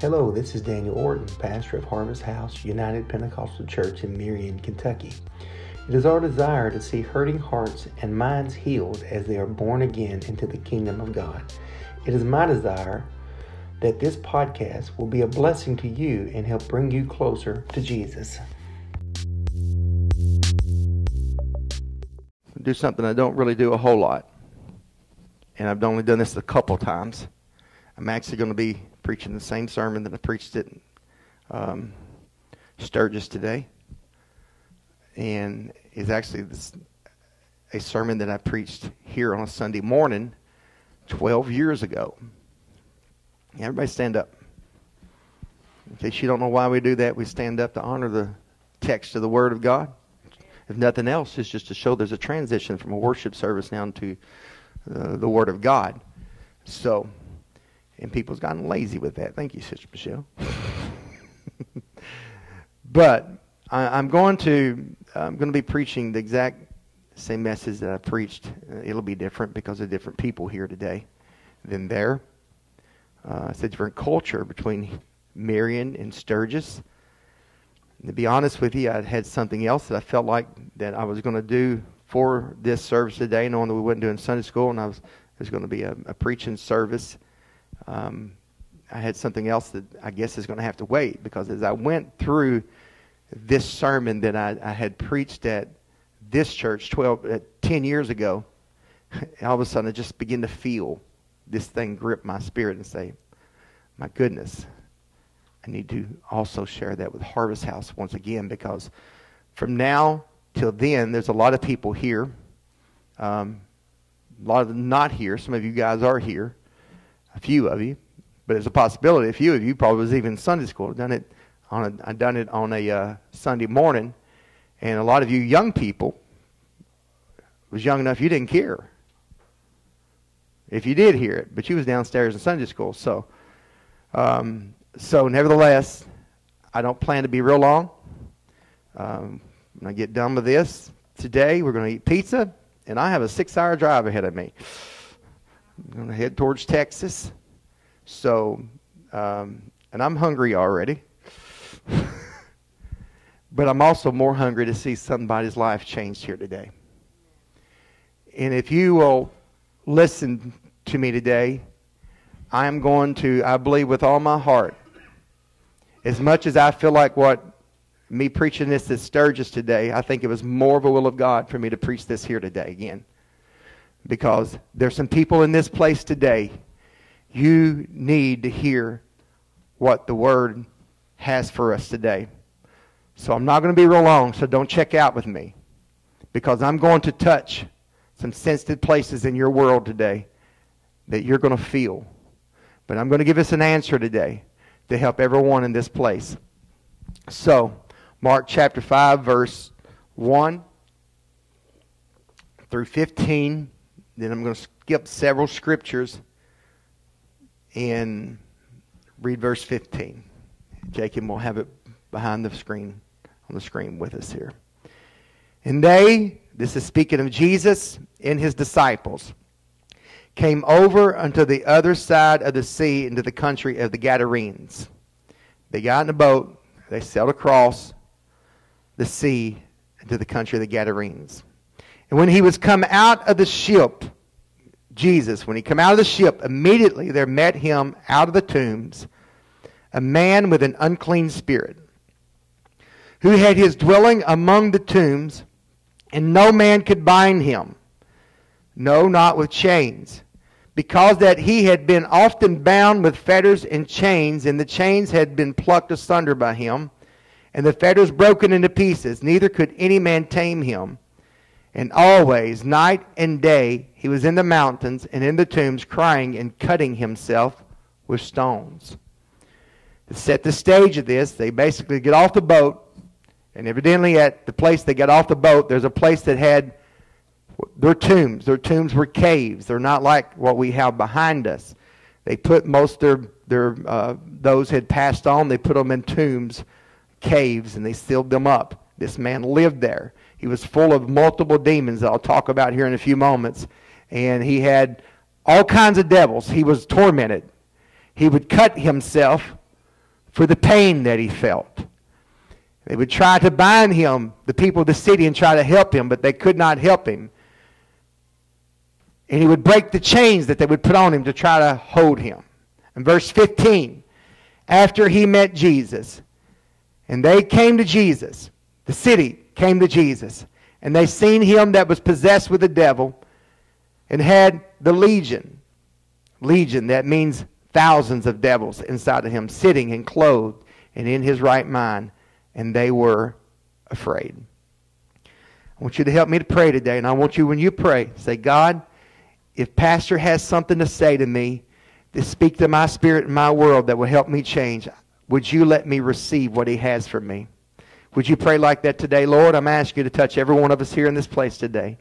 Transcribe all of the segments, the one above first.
Hello, this is Daniel Orton, pastor of Harvest House United Pentecostal Church in Marion, Kentucky. It is our desire to see hurting hearts and minds healed as they are born again into the kingdom of God. It is my desire that this podcast will be a blessing to you and help bring you closer to Jesus. Do something I don't really do a whole lot. And I've only done this a couple times. I'm actually going to be preaching the same sermon that I preached at um, Sturgis today. And it's actually this, a sermon that I preached here on a Sunday morning 12 years ago. Everybody stand up. In case you don't know why we do that, we stand up to honor the text of the Word of God. If nothing else, it's just to show there's a transition from a worship service now to uh, the Word of God. So, and people's gotten lazy with that. Thank you, Sister Michelle. but I, am going to I'm going to be preaching the exact same message that I preached. Uh, it'll be different because of different people here today than there. Uh, it's a different culture between Marion and Sturgis. And to be honest with you, I had something else that I felt like that I was going to do for this service today, knowing that we wasn't doing Sunday school, and I was was going to be a, a preaching service um, I had something else that I guess is going to have to wait because as I went through this sermon that I, I had preached at this church 12, uh, 10 years ago, all of a sudden I just began to feel this thing grip my spirit and say, my goodness, I need to also share that with Harvest House once again because from now till then, there's a lot of people here, um, a lot of them not here. Some of you guys are here a few of you, but it's a possibility. A few of you probably was even Sunday school. Done it on a, I've done it on a uh, Sunday morning, and a lot of you young people was young enough you didn't care if you did hear it, but you was downstairs in Sunday school. So, um, so nevertheless, I don't plan to be real long. Um, when I get done with this today, we're going to eat pizza, and I have a six-hour drive ahead of me. I'm going to head towards Texas. So, um, and I'm hungry already. but I'm also more hungry to see somebody's life changed here today. And if you will listen to me today, I am going to, I believe with all my heart, as much as I feel like what me preaching this at Sturgis today, I think it was more of a will of God for me to preach this here today again because there's some people in this place today. You need to hear what the Word has for us today. So I'm not going to be real long, so don't check out with me because I'm going to touch some sensitive places in your world today that you're going to feel. But I'm going to give us an answer today to help everyone in this place. So, Mark chapter 5, verse 1 through 15 then I'm going to skip several scriptures and read verse 15. Jacob will have it behind the screen, on the screen with us here. And they, this is speaking of Jesus and his disciples, came over unto the other side of the sea into the country of the Gadarenes. They got in a boat, they sailed across the sea into the country of the Gadarenes. And when he was come out of the ship, Jesus, when he come out of the ship, immediately there met him out of the tombs a man with an unclean spirit, who had his dwelling among the tombs, and no man could bind him, no, not with chains, because that he had been often bound with fetters and chains, and the chains had been plucked asunder by him, and the fetters broken into pieces. Neither could any man tame him. And always, night and day, he was in the mountains and in the tombs, crying and cutting himself with stones. To set the stage of this, they basically get off the boat, and evidently at the place they got off the boat, there's a place that had their tombs. Their tombs were caves. They're not like what we have behind us. They put most their their uh, those had passed on. They put them in tombs, caves, and they sealed them up. This man lived there. He was full of multiple demons that I'll talk about here in a few moments. And he had all kinds of devils. He was tormented. He would cut himself for the pain that he felt. They would try to bind him, the people of the city, and try to help him, but they could not help him. And he would break the chains that they would put on him to try to hold him. In verse 15, after he met Jesus, and they came to Jesus, the city came to Jesus, and they seen him that was possessed with the devil, and had the legion. Legion, that means thousands of devils inside of him, sitting and clothed and in his right mind, and they were afraid. I want you to help me to pray today, and I want you, when you pray, say, God, if Pastor has something to say to me, to speak to my spirit and my world that will help me change, would you let me receive what he has for me? Would you pray like that today? Lord, I'm asking you to touch every one of us here in this place today.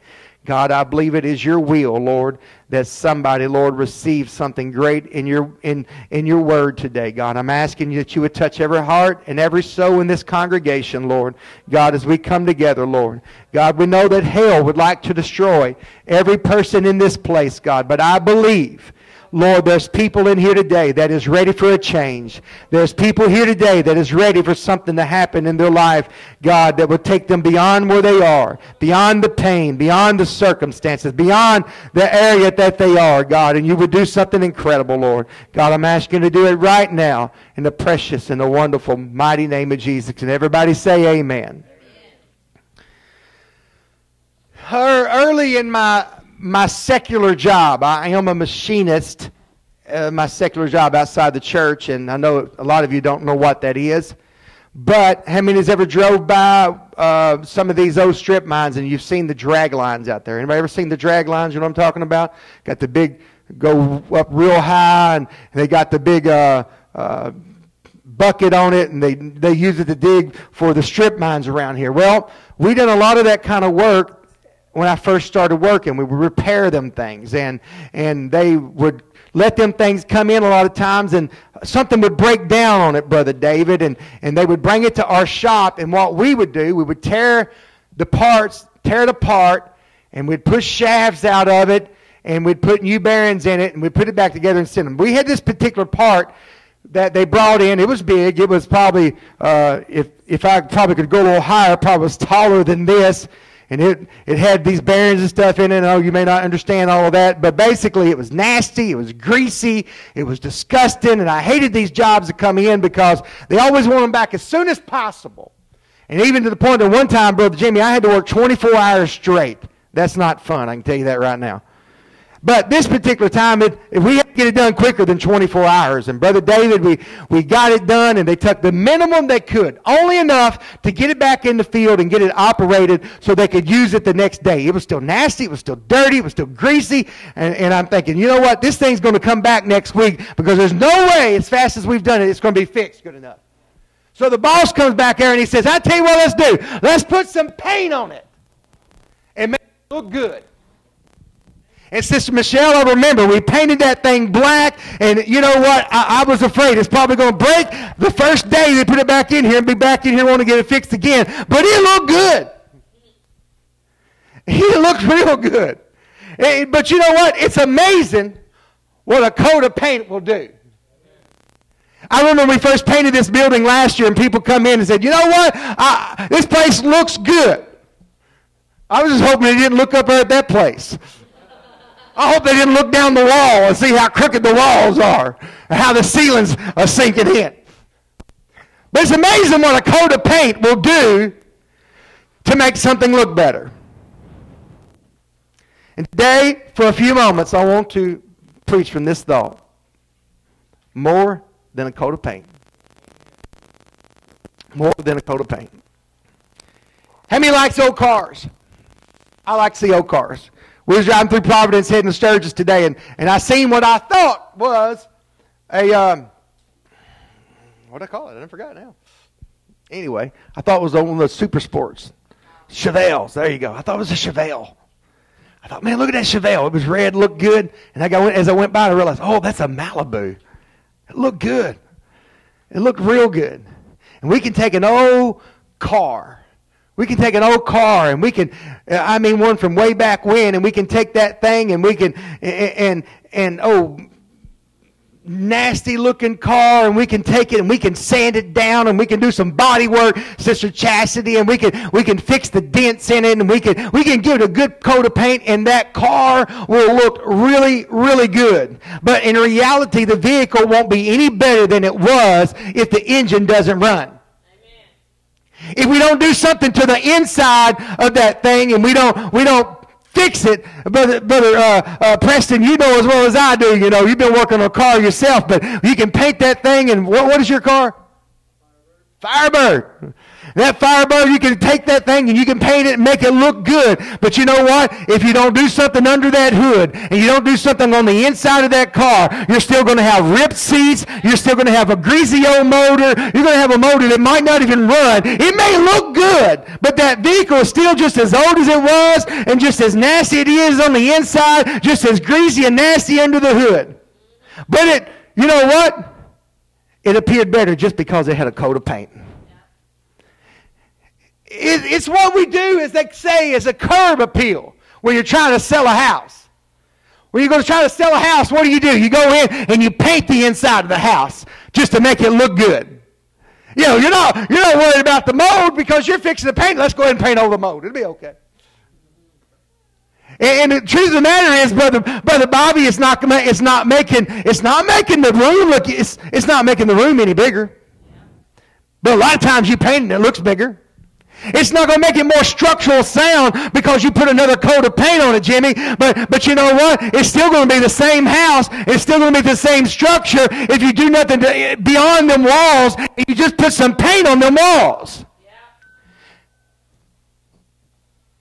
God, I believe it is your will, Lord, that somebody, Lord, receive something great in your in in your word today, God. I'm asking you that you would touch every heart and every soul in this congregation, Lord. God, as we come together, Lord. God, we know that hell would like to destroy every person in this place, God, but I believe Lord, there's people in here today that is ready for a change. There's people here today that is ready for something to happen in their life, God, that would take them beyond where they are, beyond the pain, beyond the circumstances, beyond the area that they are, God. And you would do something incredible, Lord. God, I'm asking you to do it right now in the precious and the wonderful, mighty name of Jesus. And everybody say amen. Her, early in my my secular job. I am a machinist, uh, my secular job outside the church, and I know a lot of you don't know what that is. But how many has ever drove by uh, some of these old strip mines and you've seen the drag lines out there? Anybody ever seen the drag lines? You know what I'm talking about? Got the big, go up real high, and they got the big uh, uh, bucket on it, and they they use it to dig for the strip mines around here. Well, we done a lot of that kind of work when I first started working. We would repair them things, and and they would let them things come in a lot of times, and something would break down on it, brother David, and and they would bring it to our shop, and what we would do, we would tear the parts, tear it apart, and we'd push shafts out of it, and we'd put new bearings in it, and we'd put it back together and send them. We had this particular part that they brought in. It was big. It was probably, uh, if if I probably could go a little higher, probably was taller than this and it, it had these bearings and stuff in it. Oh, you may not understand all of that, but basically it was nasty, it was greasy, it was disgusting, and I hated these jobs to come in because they always want them back as soon as possible. And even to the point that one time, Brother Jimmy, I had to work 24 hours straight. That's not fun, I can tell you that right now. But this particular time, it, we had get it done quicker than 24 hours. And Brother David, we, we got it done, and they took the minimum they could, only enough to get it back in the field and get it operated so they could use it the next day. It was still nasty, it was still dirty, it was still greasy. And, and I'm thinking, you know what? This thing's going to come back next week because there's no way, as fast as we've done it, it's going to be fixed good enough. So the boss comes back there and he says, I tell you what, let's do. Let's put some paint on it and make it look good. And Sister Michelle, I remember we painted that thing black, and you know what? I, I was afraid it's probably going to break the first day they put it back in here and be back in here wanting to get it fixed again. But it looked good. It looked real good. It, but you know what? It's amazing what a coat of paint will do. I remember when we first painted this building last year, and people come in and said, "You know what? I, this place looks good." I was just hoping they didn't look up at that place. I hope they didn't look down the wall and see how crooked the walls are and how the ceilings are sinking in. But it's amazing what a coat of paint will do to make something look better. And today, for a few moments, I want to preach from this thought more than a coat of paint. More than a coat of paint. How many likes old cars? I like to see old cars. We was driving through Providence heading to Sturgis today, and, and I seen what I thought was a, um, what I call it? I forgot now. Anyway, I thought it was one of those super sports. Chevelles, there you go. I thought it was a Chevelle. I thought, man, look at that Chevelle. It was red, looked good. And I got, as I went by, I realized, oh, that's a Malibu. It looked good. It looked real good. And we can take an old car we can take an old car and we can, I mean, one from way back when, and we can take that thing and we can, and, and, and oh, nasty looking car and we can take it and we can sand it down and we can do some body work, Sister Chastity, and we can we can fix the dents in it and we can we can give it a good coat of paint and that car will look really, really good. But in reality, the vehicle won't be any better than it was if the engine doesn't run. If we don't do something to the inside of that thing and we don't we don't fix it. Brother, brother uh, uh, Preston, you know as well as I do, you know, you've been working on a car yourself, but you can paint that thing and what, what is your car? Firebird. That Firebird, you can take that thing and you can paint it and make it look good. But you know what? If you don't do something under that hood and you don't do something on the inside of that car, you're still going to have ripped seats. You're still going to have a greasy old motor. You're going to have a motor that might not even run. It may look good, but that vehicle is still just as old as it was and just as nasty it is on the inside, just as greasy and nasty under the hood. But it, you know what? It appeared better just because it had a coat of paint. It, it's what we do, as they say, is a curb appeal when you're trying to sell a house. When you're going to try to sell a house, what do you do? You go in and you paint the inside of the house just to make it look good. You know, you're not, you're not worried about the mold because you're fixing the paint. Let's go ahead and paint over the mold. It'll be okay. And, the truth of the matter is, brother, brother Bobby, it's not, it's not making, it's not making the room look, it's, it's not making the room any bigger. But a lot of times you paint it, it looks bigger. It's not going to make it more structural sound because you put another coat of paint on it, Jimmy. But, but you know what? It's still going to be the same house. It's still going to be the same structure if you do nothing to, beyond them walls. You just put some paint on them walls. Yeah.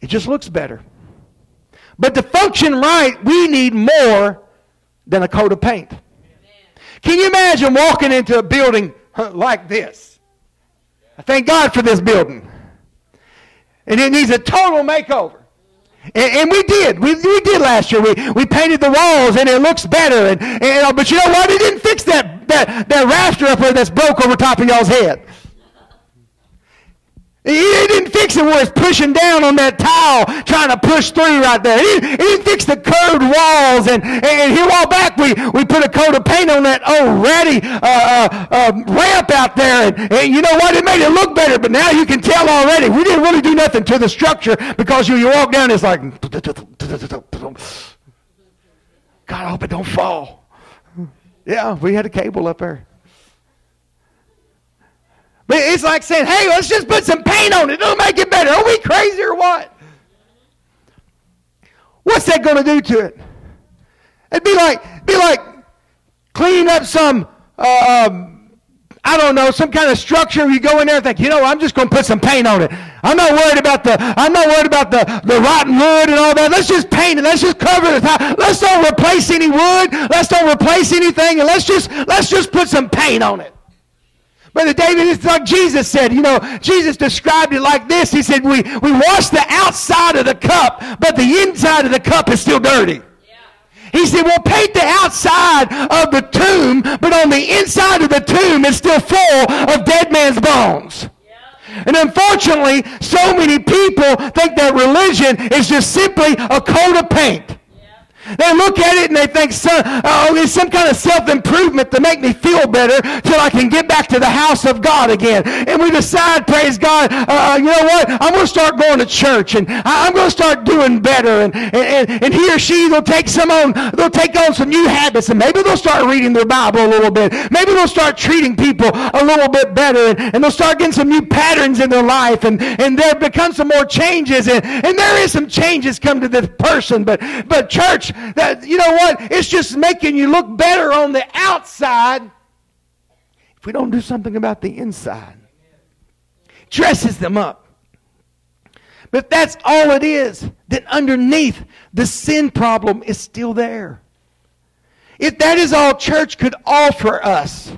It just looks better. But to function right, we need more than a coat of paint. Amen. Can you imagine walking into a building like this? I thank God for this building and it needs a total makeover. And, we did. We, we did last year. We, we painted the walls and it looks better. And, and, uh, but you know what? It didn't fix that, that, that rafter up there that's broke over top of y'all's head. He didn't fix it where it's pushing down on that tile, trying to push through right there. He he didn't fix the curved walls. And, and here a while back, we, we put a coat of paint on that ratty uh, uh, uh, ramp out there. And, and, you know what? It made it look better. But now you can tell already, we didn't really do nothing to the structure because you, you walk down, it's like, God, I hope it don't fall. Yeah, we had a cable up there. But it's like saying, hey, let's just put some paint on it. It'll make it better. Are we crazy or what? What's that going to do to it? It'd be like, be like cleaning up some, uh, um, I don't know, some kind of structure. You go in there and think, you know, I'm just going to put some paint on it. I'm not worried about the, I'm not worried about the, the rotten wood and all that. Let's just paint it. Let's just cover top. Let's don't replace any wood. Let's don't replace anything. And let's just, let's just put some paint on it. Brother David, it's like Jesus said. You know, Jesus described it like this. He said, we, we wash the outside of the cup, but the inside of the cup is still dirty. He said, We'll paint the outside of the tomb, but on the inside of the tomb is still full of dead man's bones. And unfortunately, so many people think that religion is just simply a coat of paint. They look at it and they think, oh, it's some kind of self-improvement to make me feel better till I can get back to the house of God again. And we decide, praise God, uh, uh you know what? I'm going to start going to church and I'm going to start doing better. And, and, and he or she, they'll take some on, they'll take on some new habits and maybe they'll start reading their Bible a little bit. Maybe they'll start treating people a little bit better and, and they'll start getting some new patterns in their life and, and there become some more changes. And, and there is some changes come to this person. But, but church, that, you know what? It's just making you look better on the outside if we don't do something about the inside. Dresses them up. But if that's all it is, then underneath the sin problem is still there. If that is all church could offer us,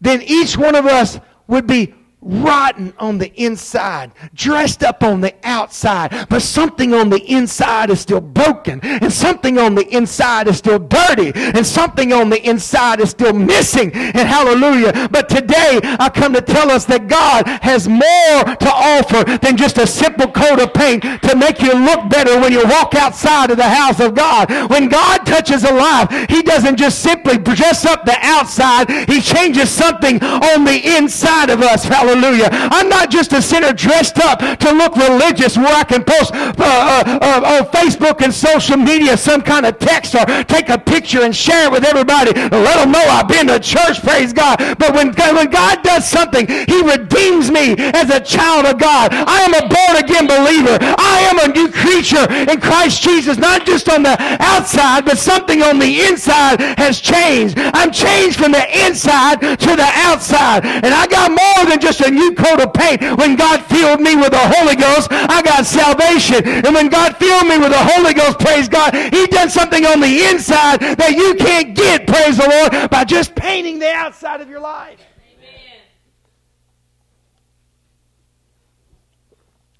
then each one of us would be rotten on the inside, dressed up on the outside, but something on the inside is still broken, and something on the inside is still dirty, and something on the inside is still missing. And hallelujah. But today I come to tell us that God has more to offer than just a simple coat of paint to make you look better when you walk outside of the house of God. When God touches a life, He doesn't just simply dress up the outside, He changes something on the inside of us. Hallelujah. Hallelujah. I'm not just a sinner dressed up to look religious where I can post uh, uh, uh, on Facebook and social media some kind of text or take a picture and share it with everybody. and Let them know I've been to church, praise God. But when, when God does something, he redeems me as a child of God. I am a born again believer. I am a new creature in Christ Jesus, not just on the outside, but something on the inside has changed. I'm changed from the inside to the outside. And I got more than just just a new coat of paint. When God filled me with the Holy Ghost, I got salvation. And when God filled me with the Holy Ghost, praise God, He done something on the inside that you can't get, praise the Lord, by just painting the outside of your life. Amen.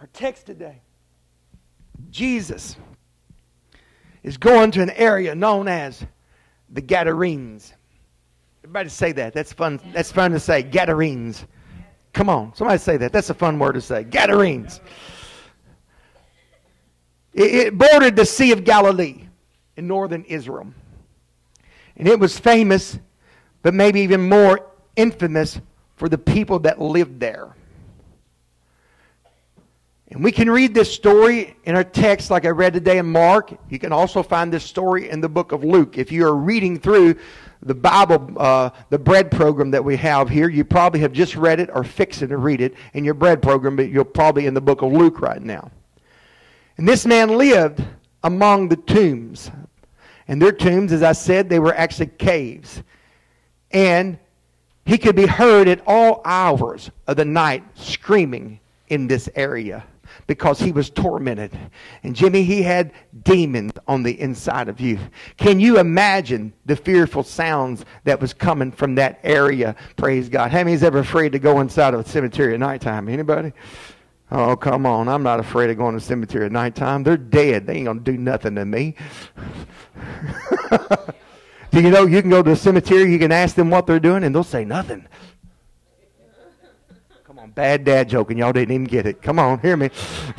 Our text today Jesus is going to an area known as the Gadarenes. Everybody say that. That's fun. That's fun to say. Gadarenes. Come on, somebody say that. That's a fun word to say. Gadarenes. It, it bordered the Sea of Galilee in northern Israel. And it was famous, but maybe even more infamous for the people that lived there. And we can read this story in our text, like I read today in Mark. You can also find this story in the book of Luke. If you are reading through the Bible, uh, the bread program that we have here, you probably have just read it or fixing to read it in your bread program, but you're probably in the book of Luke right now. And this man lived among the tombs. And their tombs, as I said, they were actually caves. And he could be heard at all hours of the night screaming in this area because he was tormented. And Jimmy, he had demons on the inside of you. Can you imagine the fearful sounds that was coming from that area? Praise God. How many's ever afraid to go inside of a cemetery at nighttime? Anybody? Oh, come on. I'm not afraid of going to the cemetery at nighttime. They're dead. They ain't going to do nothing to me. do you know you can go to the cemetery, you can ask them what they're doing, and they'll say nothing. Bad dad joke, and y'all didn't even get it. Come on, hear me.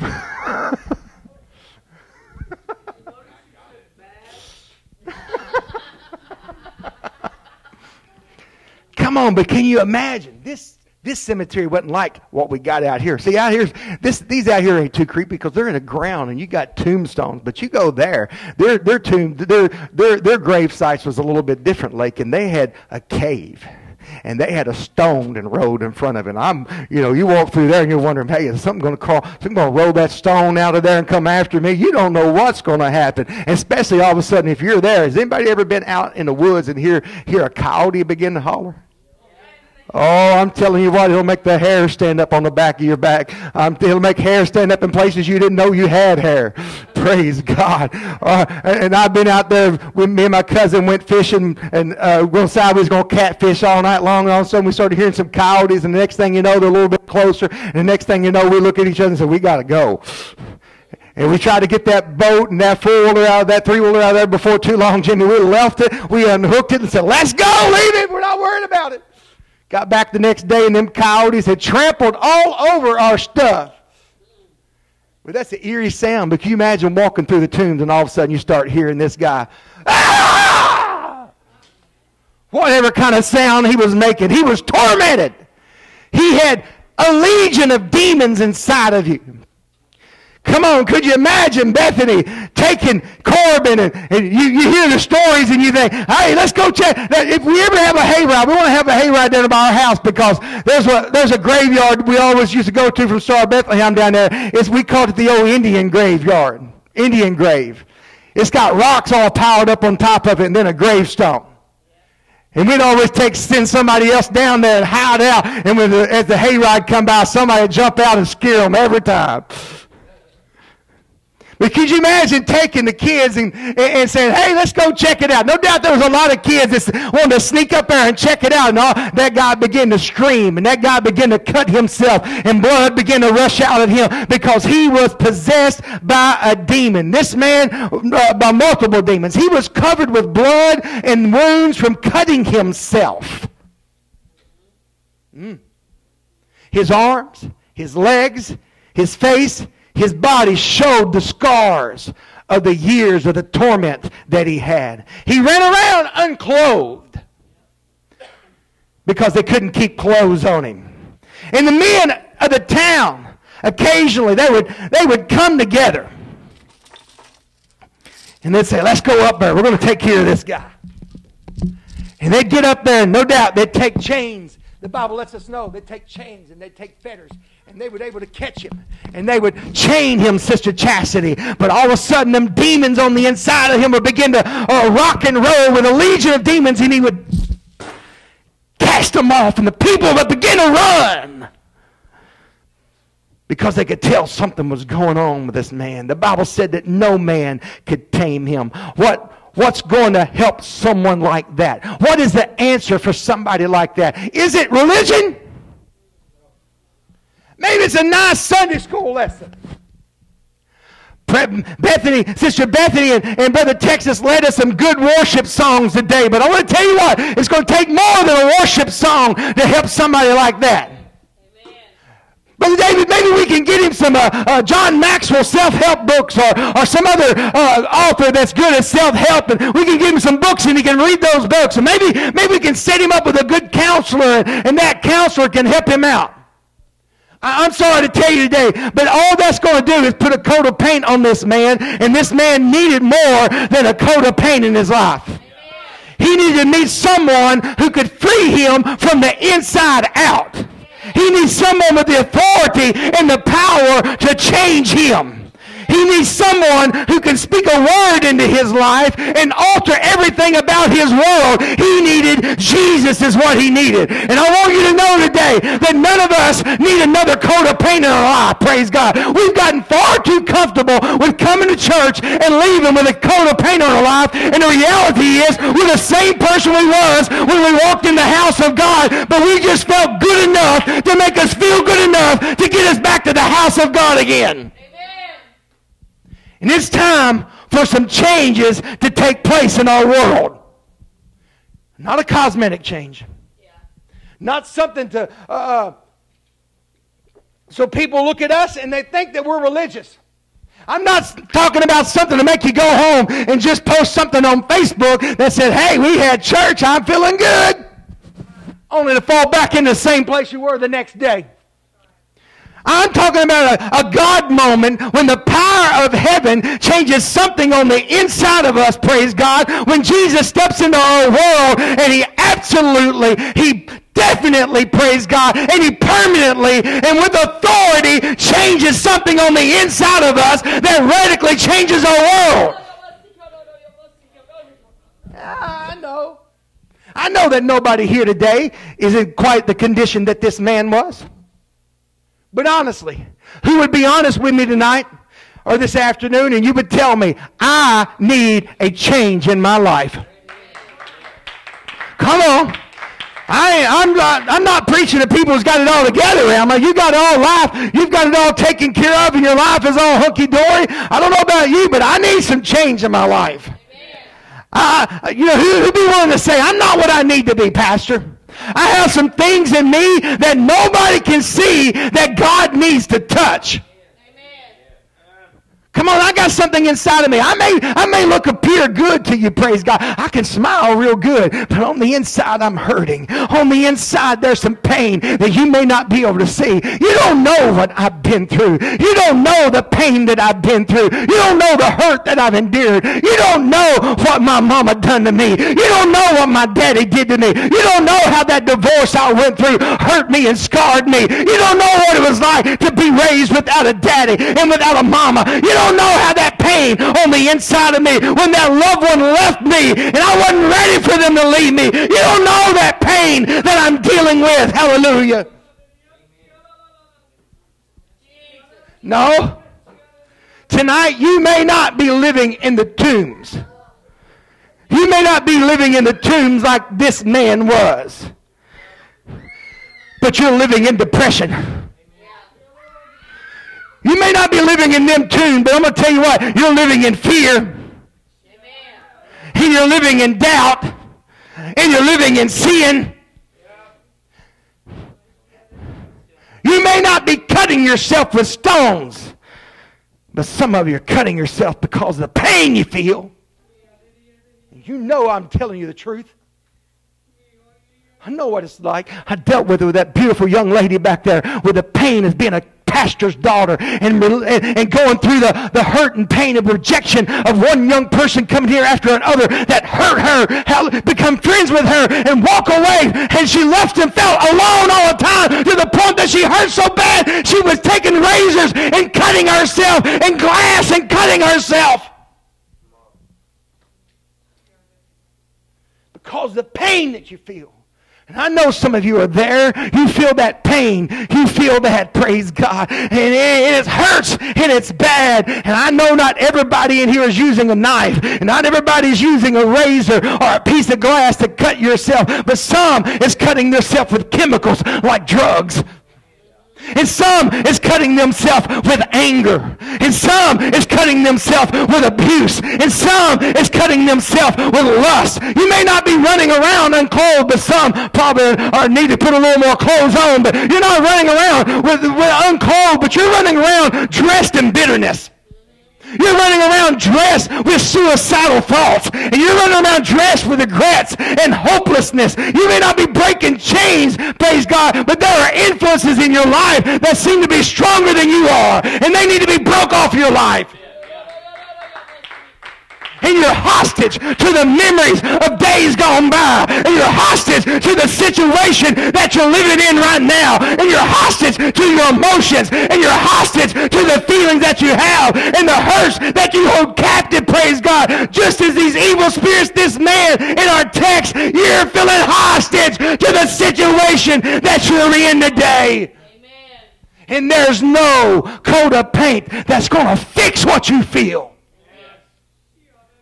Come on, but can you imagine this? This cemetery wasn't like what we got out here. See, out here, this, these out here ain't too creepy because they're in the ground and you got tombstones. But you go there, their their tomb, their their their grave sites was a little bit different, like, and they had a cave and they had a stone and road in front of it. I'm, you know, you walk through there and you're wondering, hey, is something going to crawl, something going to roll that stone out of there and come after me? You don't know what's going to happen. especially all of a sudden, if you're there, has anybody ever been out in the woods and hear, hear a coyote begin to holler? Oh, I'm telling you what, it'll make the hair stand up on the back of your back. Um, it'll make hair stand up in places you didn't know you had hair. Praise God. Uh, and I've been out there with me and my cousin went fishing and uh, we decided we was going to catfish all night long. And all of a sudden we started hearing some coyotes and the next thing you know, they're a little bit closer. And the next thing you know, we look at each other and say, we got to go. And we tried to get that boat and that four-wheeler out of that three-wheeler out of there before too long, Jimmy. We left it. We unhooked it and said, let's go, leave it. We're not worried about it. Got back the next day and them coyotes had trampled all over our stuff. Well, that's an eerie sound, but can you imagine walking through the tombs and all of a sudden you start hearing this guy, ah! Whatever kind of sound he was making, he was tormented. He had a legion of demons inside of you. Come on, could you imagine Bethany taking Corbin and, and you, you hear the stories and you think, hey, let's go check. If we ever have a hayride, we want to have a hayride down by our house because there's a, there's a graveyard we always used to go to from Star Bethlehem down there. It's, we called it the old Indian graveyard, Indian grave. It's got rocks all piled up on top of it and then a gravestone. And we'd always take send somebody else down there and hide out. And when the, as the hayride come by, somebody would jump out and scare them every time. But could you imagine taking the kids and, and saying, hey, let's go check it out? No doubt there was a lot of kids that wanted to sneak up there and check it out. And all, that guy began to scream and that guy began to cut himself and blood began to rush out of him because he was possessed by a demon. This man, uh, by multiple demons. He was covered with blood and wounds from cutting himself. Mm. His arms, his legs, his face, his body showed the scars of the years of the torment that he had. He ran around unclothed because they couldn't keep clothes on him. And the men of the town, occasionally, they would, they would come together and they'd say, Let's go up there. We're going to take care of this guy. And they'd get up there, and no doubt they'd take chains. The Bible lets us know they'd take chains and they'd take fetters and they were able to catch him and they would chain him, Sister Chastity. But all of a sudden, them demons on the inside of him would begin to uh, rock and roll with a legion of demons, and he would cast them off, and the people would begin to run because they could tell something was going on with this man. The Bible said that no man could tame him. What What's going to help someone like that? What is the answer for somebody like that? Is it religion? Maybe it's a nice Sunday school lesson. Bethany, Sister Bethany and, and Brother Texas led us some good worship songs today. But I want to tell you what, it's going to take more than a worship song to help somebody like that. Brother David, maybe we can get him some uh, uh, John Maxwell self-help books or, or some other uh, author that's good at self-help, and we can give him some books and he can read those books. And maybe, maybe we can set him up with a good counselor, and, and that counselor can help him out. I'm sorry to tell you today, but all that's going to do is put a coat of paint on this man, and this man needed more than a coat of paint in his life. He needed to meet someone who could free him from the inside out. He needs someone with the authority and the power to change him. He needs someone who can speak a word into his life and alter everything about his world. He needed Jesus is what he needed. And I want you to know today that none of us need another coat of paint in our life. Praise God. We've gotten far too comfortable with coming to church and leaving with a coat of paint on our life. And the reality is we're the same person we was when we walked in the house of God, but we just felt good enough to make us feel good enough to get us back to the house of God again. And it's time for some changes to take place in our world. Not a cosmetic change. Yeah. Not something to, uh, uh, so people look at us and they think that we're religious. I'm not talking about something to make you go home and just post something on Facebook that said, hey, we had church, I'm feeling good. Only to fall back in the same place you were the next day. I'm talking about a, a, God moment when the power of heaven changes something on the inside of us, praise God. When Jesus steps into our world and he absolutely, he definitely, praise God, and he permanently and with authority changes something on the inside of us that radically changes our world. Ah, I know. I know that nobody here today is in quite the condition that this man was. But honestly, who would be honest with me tonight or this afternoon and you would tell me, I need a change in my life? Come on. I, I'm not, I'm not preaching to people who's got it all together. I'm like, you got it all life. You've got it all taken care of and your life is all hunky-dory. I don't know about you, but I need some change in my life. I, you know, who, who'd be willing to say, I'm not what I need to be, Pastor? I have some things in me that nobody can see that God needs to touch. Come on, I got something inside of me. I may, I may look appear good to you, praise God. I can smile real good, but on the inside, I'm hurting. On the inside, there's some pain that you may not be able to see. You don't know what I've been through. You don't know the pain that I've been through. You don't know the hurt that I've endured. You don't know what my mama done to me. You don't know what my daddy did to me. You don't know how that divorce I went through hurt me and scarred me. You don't know what it was like to be raised without a daddy and without a mama. You don't know how that pain on the inside of me when that loved one left me and I wasn't ready for them to leave me. You don't know that pain that I'm dealing with. Hallelujah. No. tonight, you may not be living in the tombs. You may not be living in the tombs like this man was, but you're living in depression. You may not be living in them tombs, but I'm going to tell you what, you're living in fear. And you're living in doubt. And you're living in sin. You may not be cutting yourself with stones, but some of you are cutting yourself because of the pain you feel. You know I'm telling you the truth. I know what it's like. I dealt with it with that beautiful young lady back there with the pain of being a pastor's daughter and, and going through the, the hurt and pain of rejection of one young person coming here after another that hurt her, become friends with her and walk away. And she left and felt alone all the time to the point that she hurt so bad she was taking razors and cutting herself and glass and cutting herself. Because the pain that you feel. And I know some of you are there. You feel that pain. You feel that, praise God. And it, it hurts and it's bad. And I know not everybody in here is using a knife. And not everybody's using a razor or a piece of glass to cut yourself. But some is cutting themselves with chemicals like drugs. And some is cutting themselves with anger. And some is cutting themselves with abuse. And some is cutting themselves with lust. You may not be running around unclothed, but some probably are need to put a little more clothes on. But you're not running around with, with unclothed, but you're running around dressed in bitterness. You're running around dressed with suicidal thoughts. And you're running around dressed with regrets and hopelessness. You may not be breaking chains, praise God, but there are influences in your life that seem to be stronger than you are. And they need to be broke off your life and you're hostage to the memories of days gone by, and you're hostage to the situation that you're living in right now, and you're hostage to your emotions, and you're hostage to the feelings that you have, and the hurts that you hold captive, praise God. Just as these evil spirits, this man in our text, you're feeling hostage to the situation that you're in today. And there's no coat of paint that's going to fix what you feel.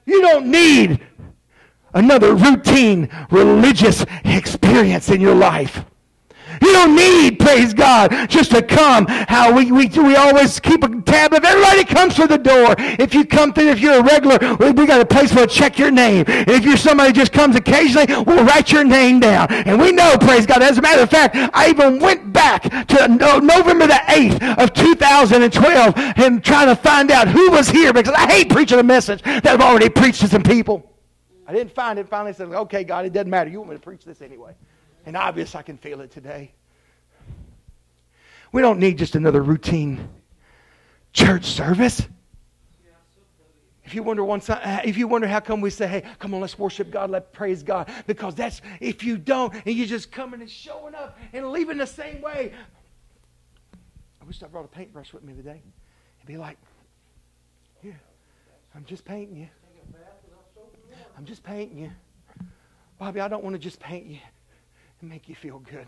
You don't need another routine religious experience in your life. You don't need, praise God, just to come. How we, we, we always keep a tab of everybody comes through the door. If you come through, if you're a regular, we, we got a place where check your name. And if you're somebody just comes occasionally, we'll write your name down. And we know, praise God. As a matter of fact, I even went back to November the 8th of 2012 and trying to find out who was here because I hate preaching a message that I've already preached to some people. I didn't find it. Finally said, okay, God, it doesn't matter. You want me to preach this anyway. And obvious I can feel it today. We don't need just another routine church service. If you wonder one, if you wonder how come we say, "Hey, come on, let's worship God, let's praise God," because that's if you don't, and you're just coming and showing up and leaving the same way. I wish I brought a paintbrush with me today. And be like, "Here, I'm just painting you. I'm just painting you, Bobby. I don't want to just paint you and make you feel good.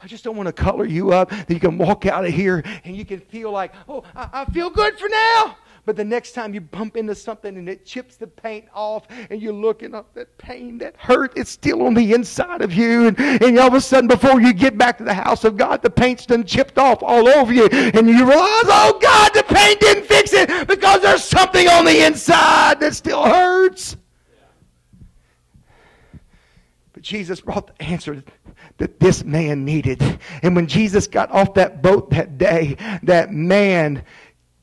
I just don't want to color you up that you can walk out of here and you can feel like, oh, I, I feel good for now. But the next time you bump into something and it chips the paint off and you're looking up that pain, that hurt, it's still on the inside of you. And, and all of a sudden, before you get back to the house of God, the paint's done chipped off all over you. And you realize, oh God, the paint didn't fix it because there's something on the inside that still hurts. Jesus brought the answer that this man needed. And when Jesus got off that boat that day, that man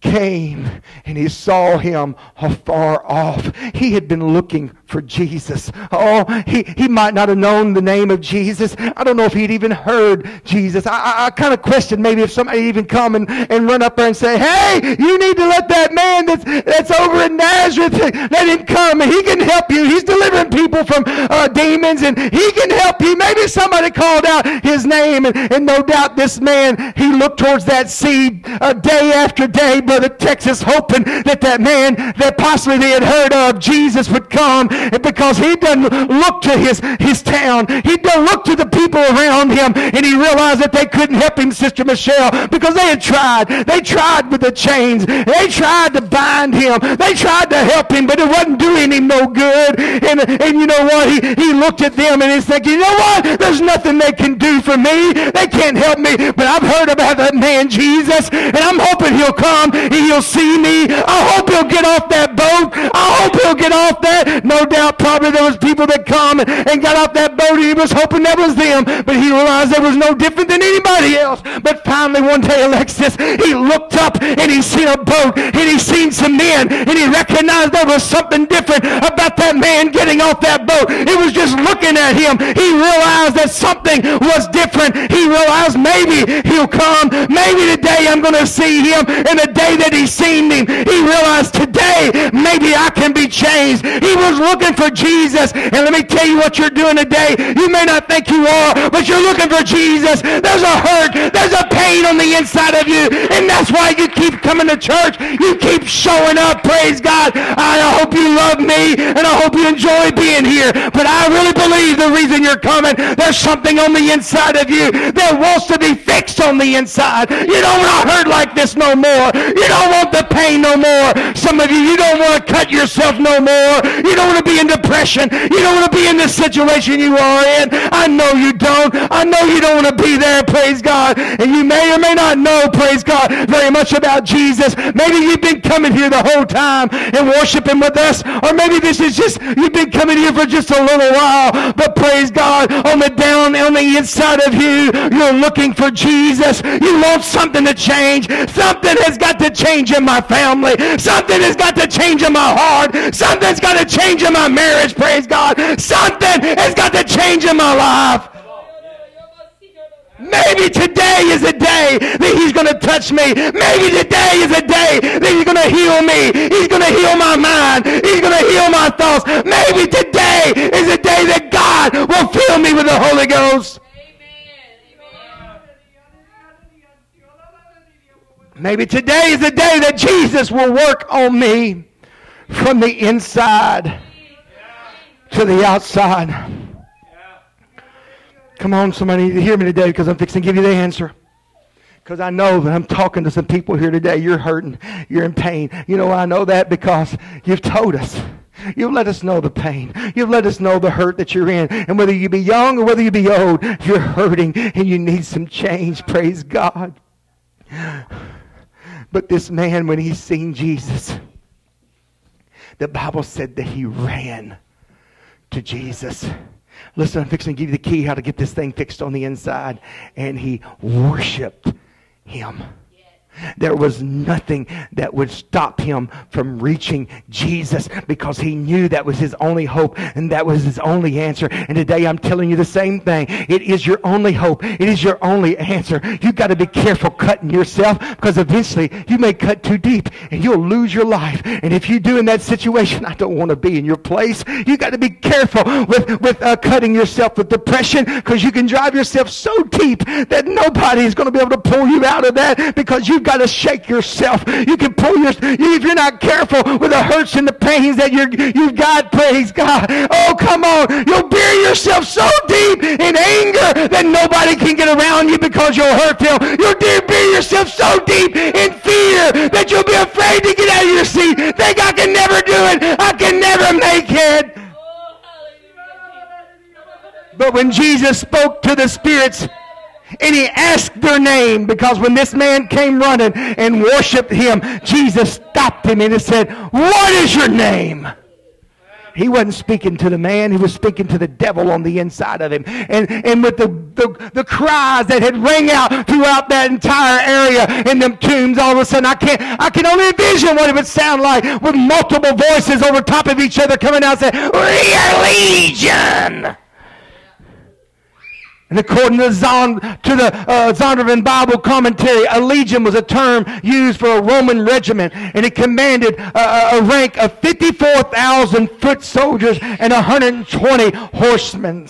came and he saw him afar off. He had been looking for Jesus. Oh, he, he might not have known the name of Jesus. I don't know if he'd even heard Jesus. I, I, I kind of question maybe if somebody even come and, and run up there and say, hey, you need to let that man that's, that's over in Nazareth, let him come he can help you. He's delivering people from uh, demons and he can help you. Maybe somebody called out his name and, and no doubt this man, he looked towards that sea uh, day after day Mother Texas, hoping that that man that possibly they had heard of, Jesus, would come because he doesn't look to his, his town. He doesn't look to the people around him. And he realized that they couldn't help him, Sister Michelle, because they had tried. They tried with the chains. They tried to bind him. They tried to help him, but it wasn't doing him no good. And, and you know what? He, he looked at them and he's thinking, you know what? There's nothing they can do for me. They can't help me. But I've heard about that man, Jesus, and I'm hoping he'll come he'll see me. I hope he'll get off that boat. I hope he'll get off that. No doubt probably there was people that come and got off that boat and he was hoping that was them. But he realized there was no different than anybody else. But finally one day, Alexis, he looked up and he seen a boat and he seen some men and he recognized there was something different about man getting off that boat. It was just looking at him. He realized that something was different. He realized maybe he'll come. Maybe today I'm going to see him. And the day that he seen me, he realized today maybe I can be changed. He was looking for Jesus. And let me tell you what you're doing today. You may not think you are, but you're looking for Jesus. There's a hurt. There's a pain on the inside of you. And that's why you keep coming to church. You keep showing up. Praise God. I hope you love me and I hope you enjoy being here. But I really believe the reason you're coming, there's something on the inside of you that wants to be fixed on the inside. You don't want to hurt like this no more. You don't want the pain no more. Some of you, you don't want to cut yourself no more. You don't want to be in depression. You don't want to be in the situation you are in. I know you don't. I know you don't want to be there, praise God. And you may or may not know, praise God, very much about Jesus. Maybe you've been coming here the whole time and worshiping with us. Or maybe this is just, you've been coming here for just a little while. But praise God, on the down, on the inside of you, you're looking for Jesus. You want something to change. Something has got to change in my family. Something has got to change in my heart. Something's got to change in my marriage, praise God. Something has got to change in my life. Maybe today is a day that he's going to touch me. Maybe today is a day that he's going to heal me. He's going to heal my mind. He's going to heal my thoughts. Maybe today is a day that God will fill me with the Holy Ghost. Maybe today is the day that Jesus will work on me from the inside to the outside. Come on, somebody to hear me today because I'm fixing to give you the answer. Because I know that I'm talking to some people here today. You're hurting. You're in pain. You know I know that? Because you've told us. You've let us know the pain. You've let us know the hurt that you're in. And whether you be young or whether you be old, you're hurting and you need some change. Praise God. But this man, when he seen Jesus, the Bible said that he ran to Jesus. Listen, I'm fixing to give you the key how to get this thing fixed on the inside. And he worshiped him. There was nothing that would stop him from reaching Jesus because he knew that was his only hope and that was his only answer. And today I'm telling you the same thing. It is your only hope. It is your only answer. You've got to be careful cutting yourself because eventually you may cut too deep and you'll lose your life. And if you do in that situation, I don't want to be in your place. You've got to be careful with, with uh, cutting yourself with depression because you can drive yourself so deep that nobody is going to be able to pull you out of that because you've got to shake yourself. You can pull your, if you're not careful with the hurts and the pains that you're, you've got, praise God. Oh, come on. You'll bury yourself so deep in anger that nobody can get around you because you'll hurt them. You'll bury yourself so deep in fear that you'll be afraid to get out of your seat. Think I can never do it. I can never make it. Oh, but when Jesus spoke to the spirits, and he asked their name because when this man came running and worshiped him, Jesus stopped him and he said, What is your name? He wasn't speaking to the man, he was speaking to the devil on the inside of him. And, and with the, the, the cries that had rang out throughout that entire area in them tombs, all of a sudden I can't I can only envision what it would sound like with multiple voices over top of each other coming out saying, We are Legion. And according to, to the uh, Zondervan Bible commentary, a legion was a term used for a Roman regiment, and it commanded a, a rank of 54,000 foot soldiers and 120 horsemen.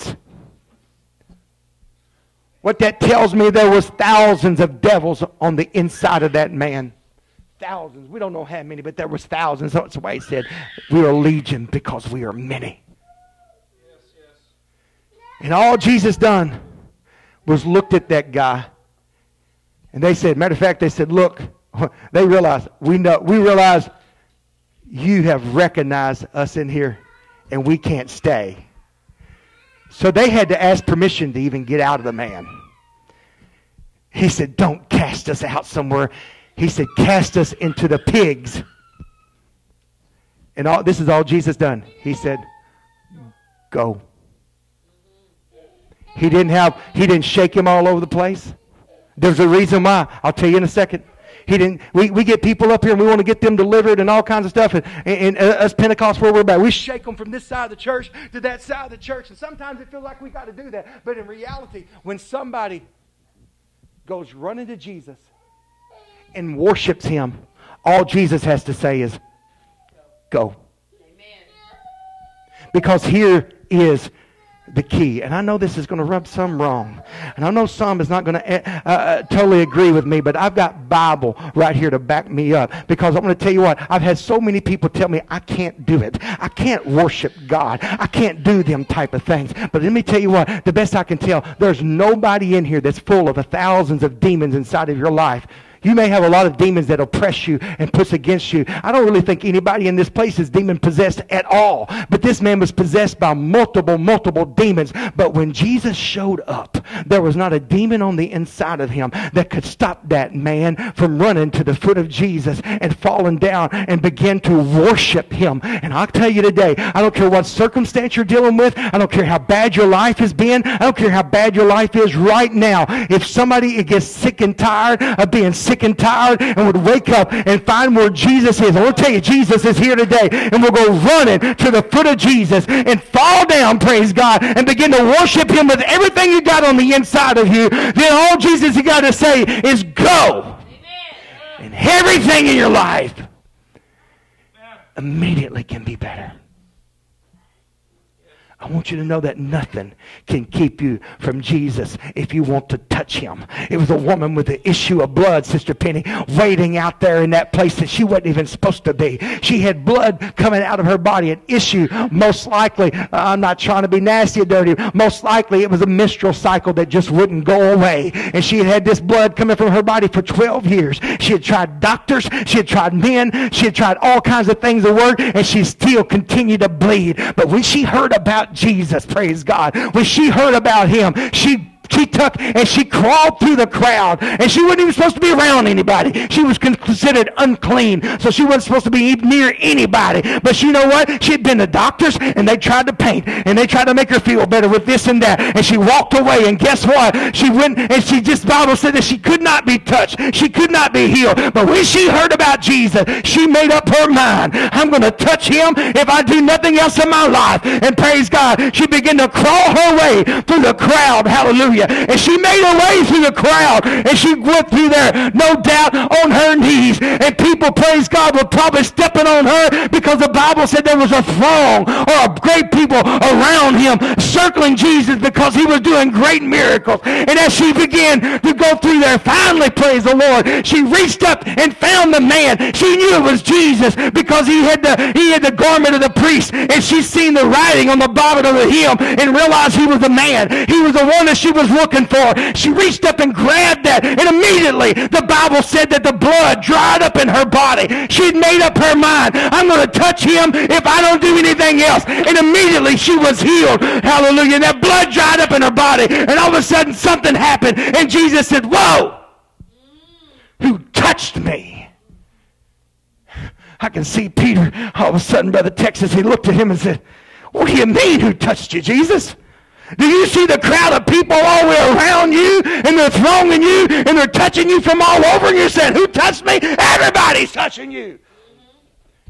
What that tells me, there was thousands of devils on the inside of that man. thousands. We don't know how many, but there was thousands. That's why he said, we are legion because we are many. And all Jesus done was looked at that guy. And they said, matter of fact, they said, look, they realized, we know, we realize you have recognized us in here and we can't stay. So they had to ask permission to even get out of the man. He said, don't cast us out somewhere. He said, cast us into the pigs. And all, this is all Jesus done. He said, go. He didn't have, he didn't shake him all over the place. There's a reason why. I'll tell you in a second. He didn't. We, we get people up here and we want to get them delivered and all kinds of stuff. And, and, and uh, us Pentecost, where we're about, we shake them from this side of the church to that side of the church. And sometimes it feels like we got to do that. But in reality, when somebody goes running to Jesus and worships Him, all Jesus has to say is, "Go." Amen. Because here is the key. And I know this is going to rub some wrong. And I know some is not going to uh, uh, uh, totally agree with me, but I've got Bible right here to back me up. Because I'm going to tell you what, I've had so many people tell me I can't do it. I can't worship God. I can't do them type of things. But let me tell you what, the best I can tell, there's nobody in here that's full of the thousands of demons inside of your life you may have a lot of demons that oppress you and push against you. I don't really think anybody in this place is demon possessed at all. But this man was possessed by multiple, multiple demons. But when Jesus showed up, there was not a demon on the inside of him that could stop that man from running to the foot of Jesus and falling down and begin to worship him. And I'll tell you today, I don't care what circumstance you're dealing with. I don't care how bad your life has been. I don't care how bad your life is right now. If somebody gets sick and tired of being sick sick and tired and would wake up and find where Jesus is. I want to tell you, Jesus is here today. And we'll go running to the foot of Jesus and fall down, praise God, and begin to worship him with everything you got on the inside of you. Then all Jesus you got to say is go. And everything in your life immediately can be better. I want you to know that nothing can keep you from Jesus if you want to touch him. It was a woman with the issue of blood, Sister Penny, waiting out there in that place that she wasn't even supposed to be. She had blood coming out of her body, an issue. Most likely, uh, I'm not trying to be nasty or dirty, most likely it was a menstrual cycle that just wouldn't go away. And she had had this blood coming from her body for 12 years. She had tried doctors, she had tried men, she had tried all kinds of things to work, and she still continued to bleed. But when she heard about Jesus, praise God. When she heard about him, she she took and she crawled through the crowd and she wasn't even supposed to be around anybody. She was considered unclean, so she wasn't supposed to be near anybody. But you know what? She'd been to doctors and they tried to paint and they tried to make her feel better with this and that. And she walked away and guess what? She went and she just, Bible said that she could not be touched. She could not be healed. But when she heard about Jesus, she made up her mind. I'm going to touch him if I do nothing else in my life. And praise God, she began to crawl her way through the crowd. Hallelujah. And she made her way through the crowd. And she went through there, no doubt, on her knees. And people, praise God, were probably stepping on her because the Bible said there was a throng or a great people around him circling Jesus because he was doing great miracles. And as she began to go through there, finally, praise the Lord, she reached up and found the man. She knew it was Jesus because he had the, he had the garment of the priest. And she seen the writing on the bottom of the hem and realized he was the man. He was the one that she was looking for. She reached up and grabbed that, and immediately the Bible said that the blood dried up in her body. She'd made up her mind. I'm going to touch him if I don't do anything else. And immediately she was healed. Hallelujah. And that blood dried up in her body. And all of a sudden something happened. And Jesus said, Whoa! Who touched me? I can see Peter all of a sudden, Brother Texas, he looked at him and said, What do you mean who touched you, Jesus? Do you see the crowd of people all the way around you and they're thronging you and they're touching you from all over and you're saying, who touched me? Everybody's touching you.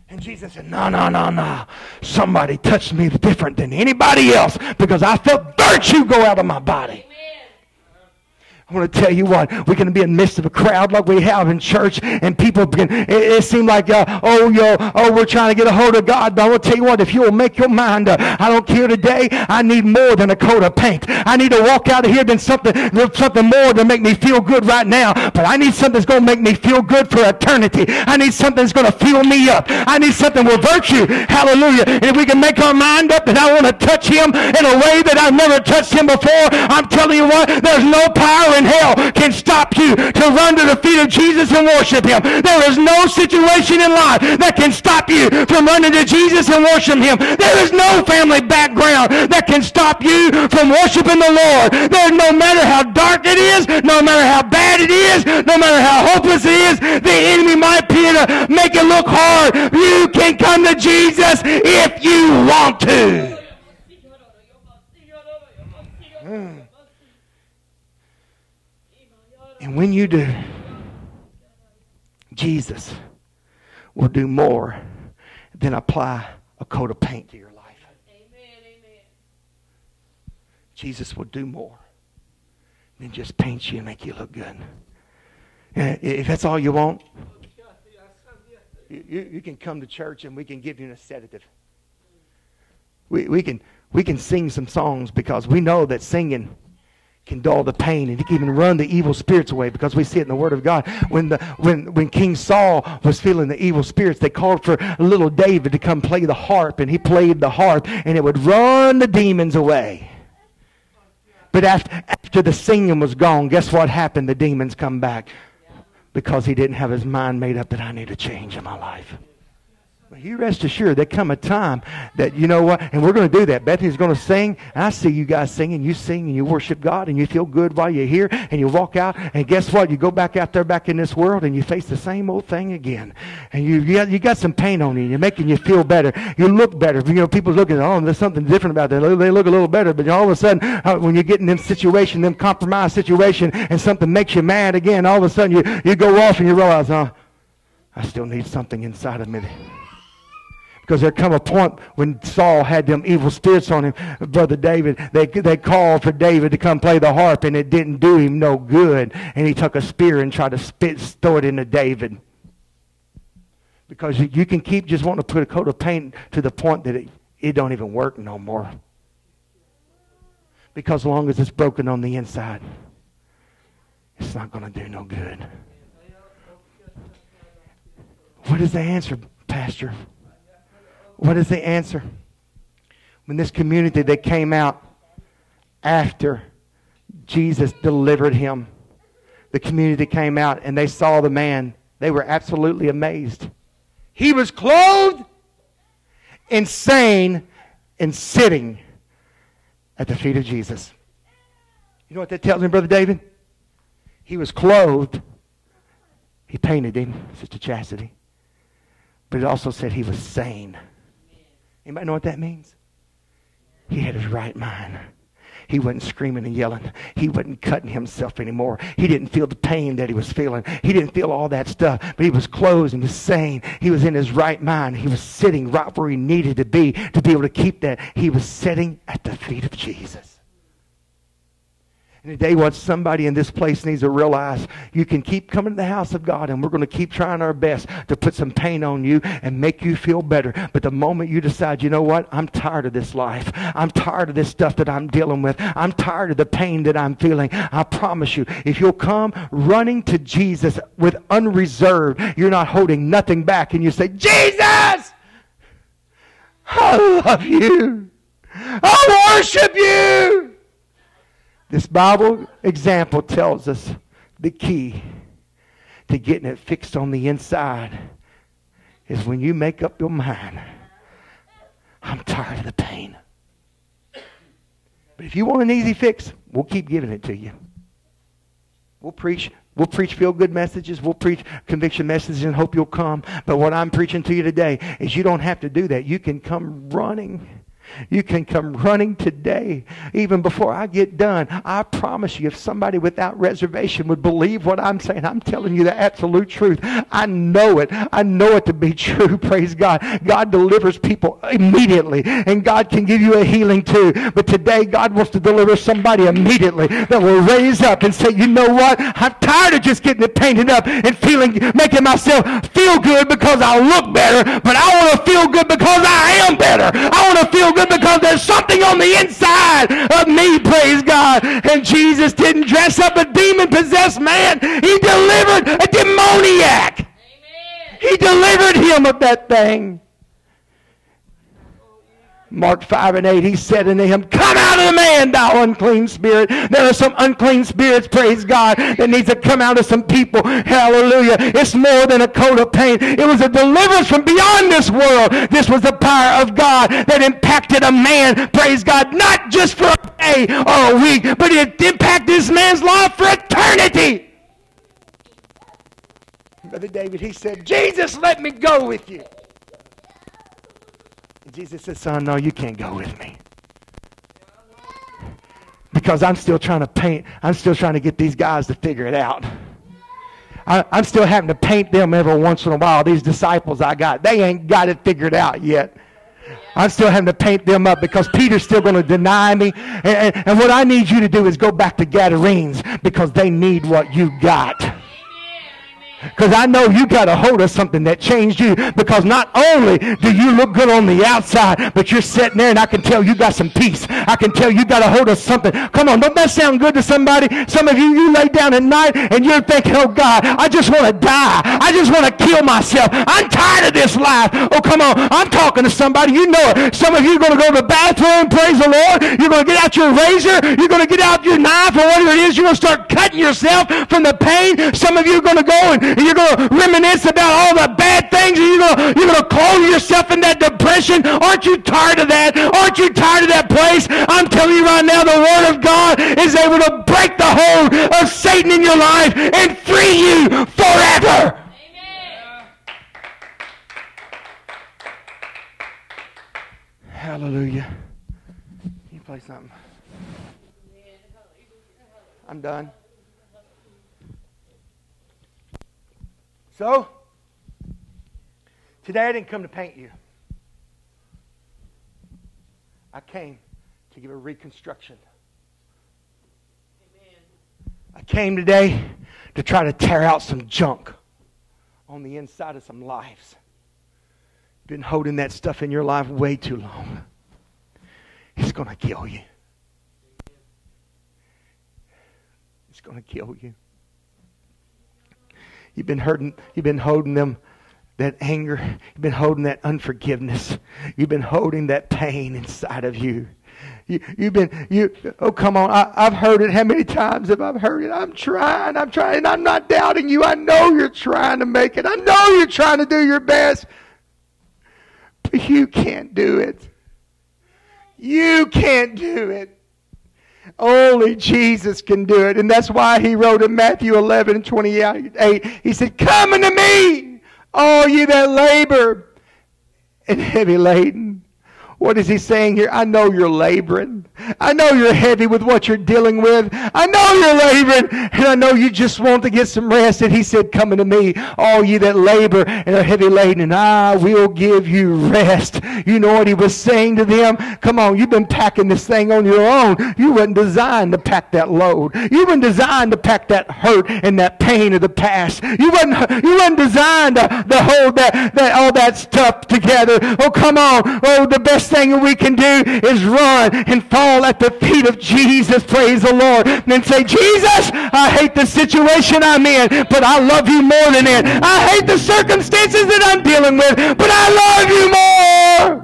And Jesus said, no, no, no, no. Somebody touched me different than anybody else because I felt virtue go out of my body. I want to tell you what, we're going to be in the midst of a crowd like we have in church, and people begin, it, it seems like, uh, oh, yo, oh, we're trying to get a hold of God. But I to tell you what, if you will make your mind up, I don't care today, I need more than a coat of paint. I need to walk out of here than something, something more to make me feel good right now. But I need something that's going to make me feel good for eternity. I need something that's going to fill me up. I need something with virtue. Hallelujah. And if we can make our mind up that I want to touch him in a way that I've never touched him before, I'm telling you what, there's no power in hell can stop you to run to the feet of Jesus and worship him. There is no situation in life that can stop you from running to Jesus and worship him. There is no family background that can stop you from worshiping the Lord. There, no matter how dark it is, no matter how bad it is, no matter how hopeless it is, the enemy might appear to make it look hard. You can come to Jesus if you want to. Mm. And when you do, Jesus will do more than apply a coat of paint to your life. Amen, amen. Jesus will do more than just paint you and make you look good. If that's all you want, you, you can come to church and we can give you a sedative. We, we, can, we can sing some songs because we know that singing can dull the pain and he can even run the evil spirits away because we see it in the word of god. When the when when king saul was feeling the evil spirits they called for little david to come play the harp and he played the harp and it would run the demons away. But after, after the singing was gone guess what happened? The demons come back because he didn't have his mind made up that i need a change in my life you rest assured, there come a time that you know what, and we're going to do that. Bethany's going to sing, I see you guys singing. You sing and you worship God, and you feel good while you're here, and you walk out, and guess what? You go back out there, back in this world, and you face the same old thing again. And you you got, you got some pain on you, you're making you feel better. You look better. You know, people looking, oh, there's something different about that. They look a little better, but all of a sudden, uh, when you get in them situation, them compromised situation, and something makes you mad again, all of a sudden you, you go off and you realize, oh, I still need something inside of me because there come a point when Saul had them evil spirits on him, Brother David, they, they called for David to come play the harp, and it didn't do him no good. And he took a spear and tried to spit, throw it into David. Because you, you can keep just wanting to put a coat of paint to the point that it, it don't even work no more. Because as long as it's broken on the inside, it's not going to do no good. What is the answer, Pastor? What is the answer? When this community, they came out after Jesus delivered him. The community came out and they saw the man. They were absolutely amazed. He was clothed, insane, and sitting at the feet of Jesus. You know what that tells me, Brother David? He was clothed. He painted him, Sister Chastity. But it also said he was sane. Anybody know what that means? He had his right mind. He wasn't screaming and yelling. He wasn't cutting himself anymore. He didn't feel the pain that he was feeling. He didn't feel all that stuff. But he was closed and was sane. He was in his right mind. He was sitting right where he needed to be to be able to keep that. He was sitting at the feet of Jesus. And today, what somebody in this place needs to realize, you can keep coming to the house of God, and we're going to keep trying our best to put some pain on you and make you feel better. But the moment you decide, you know what, I'm tired of this life. I'm tired of this stuff that I'm dealing with. I'm tired of the pain that I'm feeling. I promise you, if you'll come running to Jesus with unreserved, you're not holding nothing back, and you say, Jesus, I love you. I worship you. This Bible example tells us the key to getting it fixed on the inside is when you make up your mind, I'm tired of the pain. But if you want an easy fix, we'll keep giving it to you. We'll preach We'll preach feel good messages. We'll preach conviction messages and hope you'll come. But what I'm preaching to you today is you don't have to do that. You can come running You can come running today, even before I get done. I promise you, if somebody without reservation would believe what I'm saying, I'm telling you the absolute truth. I know it. I know it to be true. Praise God. God delivers people immediately, and God can give you a healing too. But today, God wants to deliver somebody immediately that will raise up and say, you know what? I'm tired of just getting it painted up and feeling, making myself feel good because I look better, but I want to feel good because I am better. I want to feel good because there's something on the inside of me, praise God. And Jesus didn't dress up a demon-possessed man. He delivered a demoniac. Amen. He delivered him of that thing. Mark 5 and 8, he said unto him, Come out of the man, thou unclean spirit. There are some unclean spirits, praise God, that needs to come out of some people. Hallelujah. It's more than a coat of paint. It was a deliverance from beyond this world. This was the power of God that impacted a man, praise God, not just for a day or a week, but it impacted this man's life for eternity. Brother David, he said, Jesus, let me go with you. Jesus said, Son, no, you can't go with me. Because I'm still trying to paint, I'm still trying to get these guys to figure it out. I, am still having to paint them every once in a while. These disciples I got, they ain't got it figured out yet. I'm still having to paint them up because Peter's still going to deny me. And, and, and what I need you to do is go back to Gadarenes because they need what you got. Because I know you got a hold of something that changed you. Because not only do you look good on the outside, but you're sitting there and I can tell you got some peace. I can tell you got a hold of something. Come on, don't that sound good to somebody? Some of you, you lay down at night and you're thinking, oh God, I just want to die. I just want to kill myself. I'm tired of this life. Oh, come on. I'm talking to somebody. You know it. Some of you are going to go to the bathroom, praise the Lord. You're going to get out your razor. You're going to get out your knife or whatever it is. You're going to start cutting yourself from the pain. Some of you are going to go and you're going to reminisce about all the bad things you're going you're to call yourself in that depression. Aren't you tired of that? Aren't you tired of that place? I'm telling you right now, the Word of God is able to break the hold of Satan in your life and free you forever. Hallelujah. Can you play something? I'm done. So, today I didn't come to paint you. I came to give a reconstruction. Amen. I came today to try to tear out some junk on the inside of some lives. Been holding that stuff in your life way too long. It's going to kill you. It's going to kill you. You've been hurting, you've been holding them that anger, you've been holding that unforgiveness, you've been holding that pain inside of you. You, have been, you, oh, come on. I, have heard it. How many times have I heard it? I'm trying. I'm trying. And I'm not doubting you. I know you're trying to make it. I know you're trying to do your best. But you can't do it. You can't do it. Only Jesus can do it. And that's why he wrote in Matthew 11 and 28, he said, Come unto me, all you that labor and heavy laden. What is he saying here? I know you're laboring. I know you're heavy with what you're dealing with. I know you're laboring, and I know you just want to get some rest. And he said, Come unto me, all ye that labor and are heavy laden, and I will give you rest. You know what he was saying to them? Come on, you've been packing this thing on your own. You weren't designed to pack that load. You weren't designed to pack that hurt and that pain of the past. You weren't, you weren't designed to, to hold that, that, all that stuff together. Oh, come on. Oh, the best thing we can do is run and fall fall at the feet of Jesus, praise the Lord, and say, Jesus, I hate the situation I'm in, but I love you more than it. I hate the circumstances that I'm dealing with, but I love you more.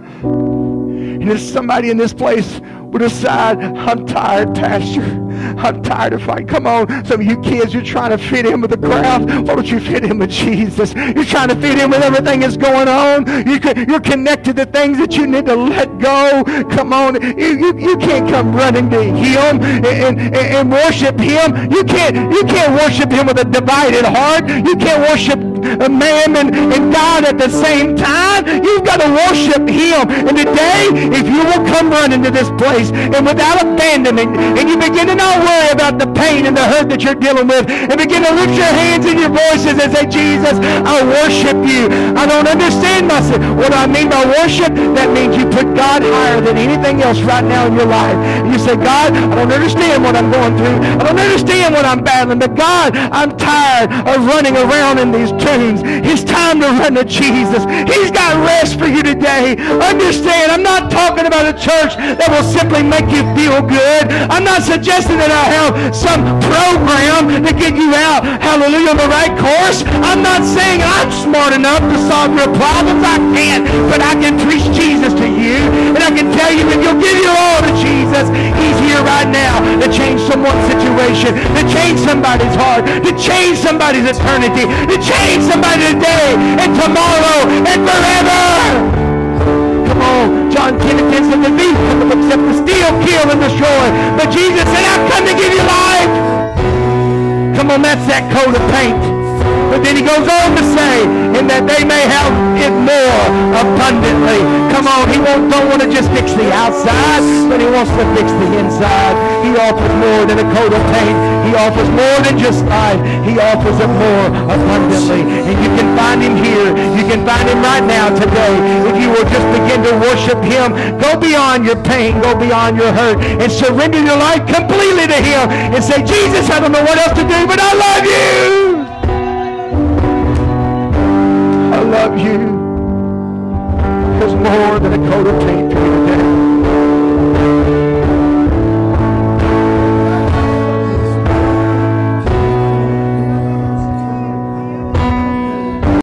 And if somebody in this place would decide, I'm tired, Pastor. I'm tired of fighting. Come on, some of you kids, you're trying to fit in with the crowd. Why don't you fit in with Jesus? You're trying to fit in with everything that's going on. You are connected to things that you need to let go. Come on, you, you, you can't come running to Him and, and, and worship Him. You can't you can't worship Him with a divided heart. You can't worship mammon and God at the same time. You've got to worship him. And today, if you will come running to this place and without abandonment, and you begin to not worry about the pain and the hurt that you're dealing with, and begin to lift your hands and your voices and say, Jesus, I worship you. I don't understand myself. What I mean by worship, that means you put God higher than anything else right now in your life. And you say, God, I don't understand what I'm going through. I don't understand what I'm battling, but God, I'm tired of running around in these tombs. It's time to run to Jesus. He's got rest for you today. Understand, I'm not talking about a church that will simply make you feel good. I'm not suggesting that I have some program to get you out, hallelujah, on the right course. I'm not saying I'm smart enough to solve your problems. I can't, but I can preach Jesus to you. And I can tell you if you'll give your all to Jesus, he's here right now to change someone's situation, to change somebody's heart, to change somebody's eternity, to change somebody today and tomorrow and forever. Come on, John 10 and 10 said the thief cometh except to steal, kill, and destroy. But Jesus said, I've come to give you life. Come on, that's that coat of paint. But then he goes on to say, in that they may have it more abundantly. Come on, he won't, don't want to just fix the outside, but he wants to fix the inside. He offers more than a coat of paint. He offers more than just life. He offers it more abundantly. And you can find him here. You can find him right now today. If you will just begin to worship him, go beyond your pain, go beyond your hurt, and surrender your life completely to him and say, Jesus, I don't know what else to do, but I love you. Love you. There's more than a coat of paint.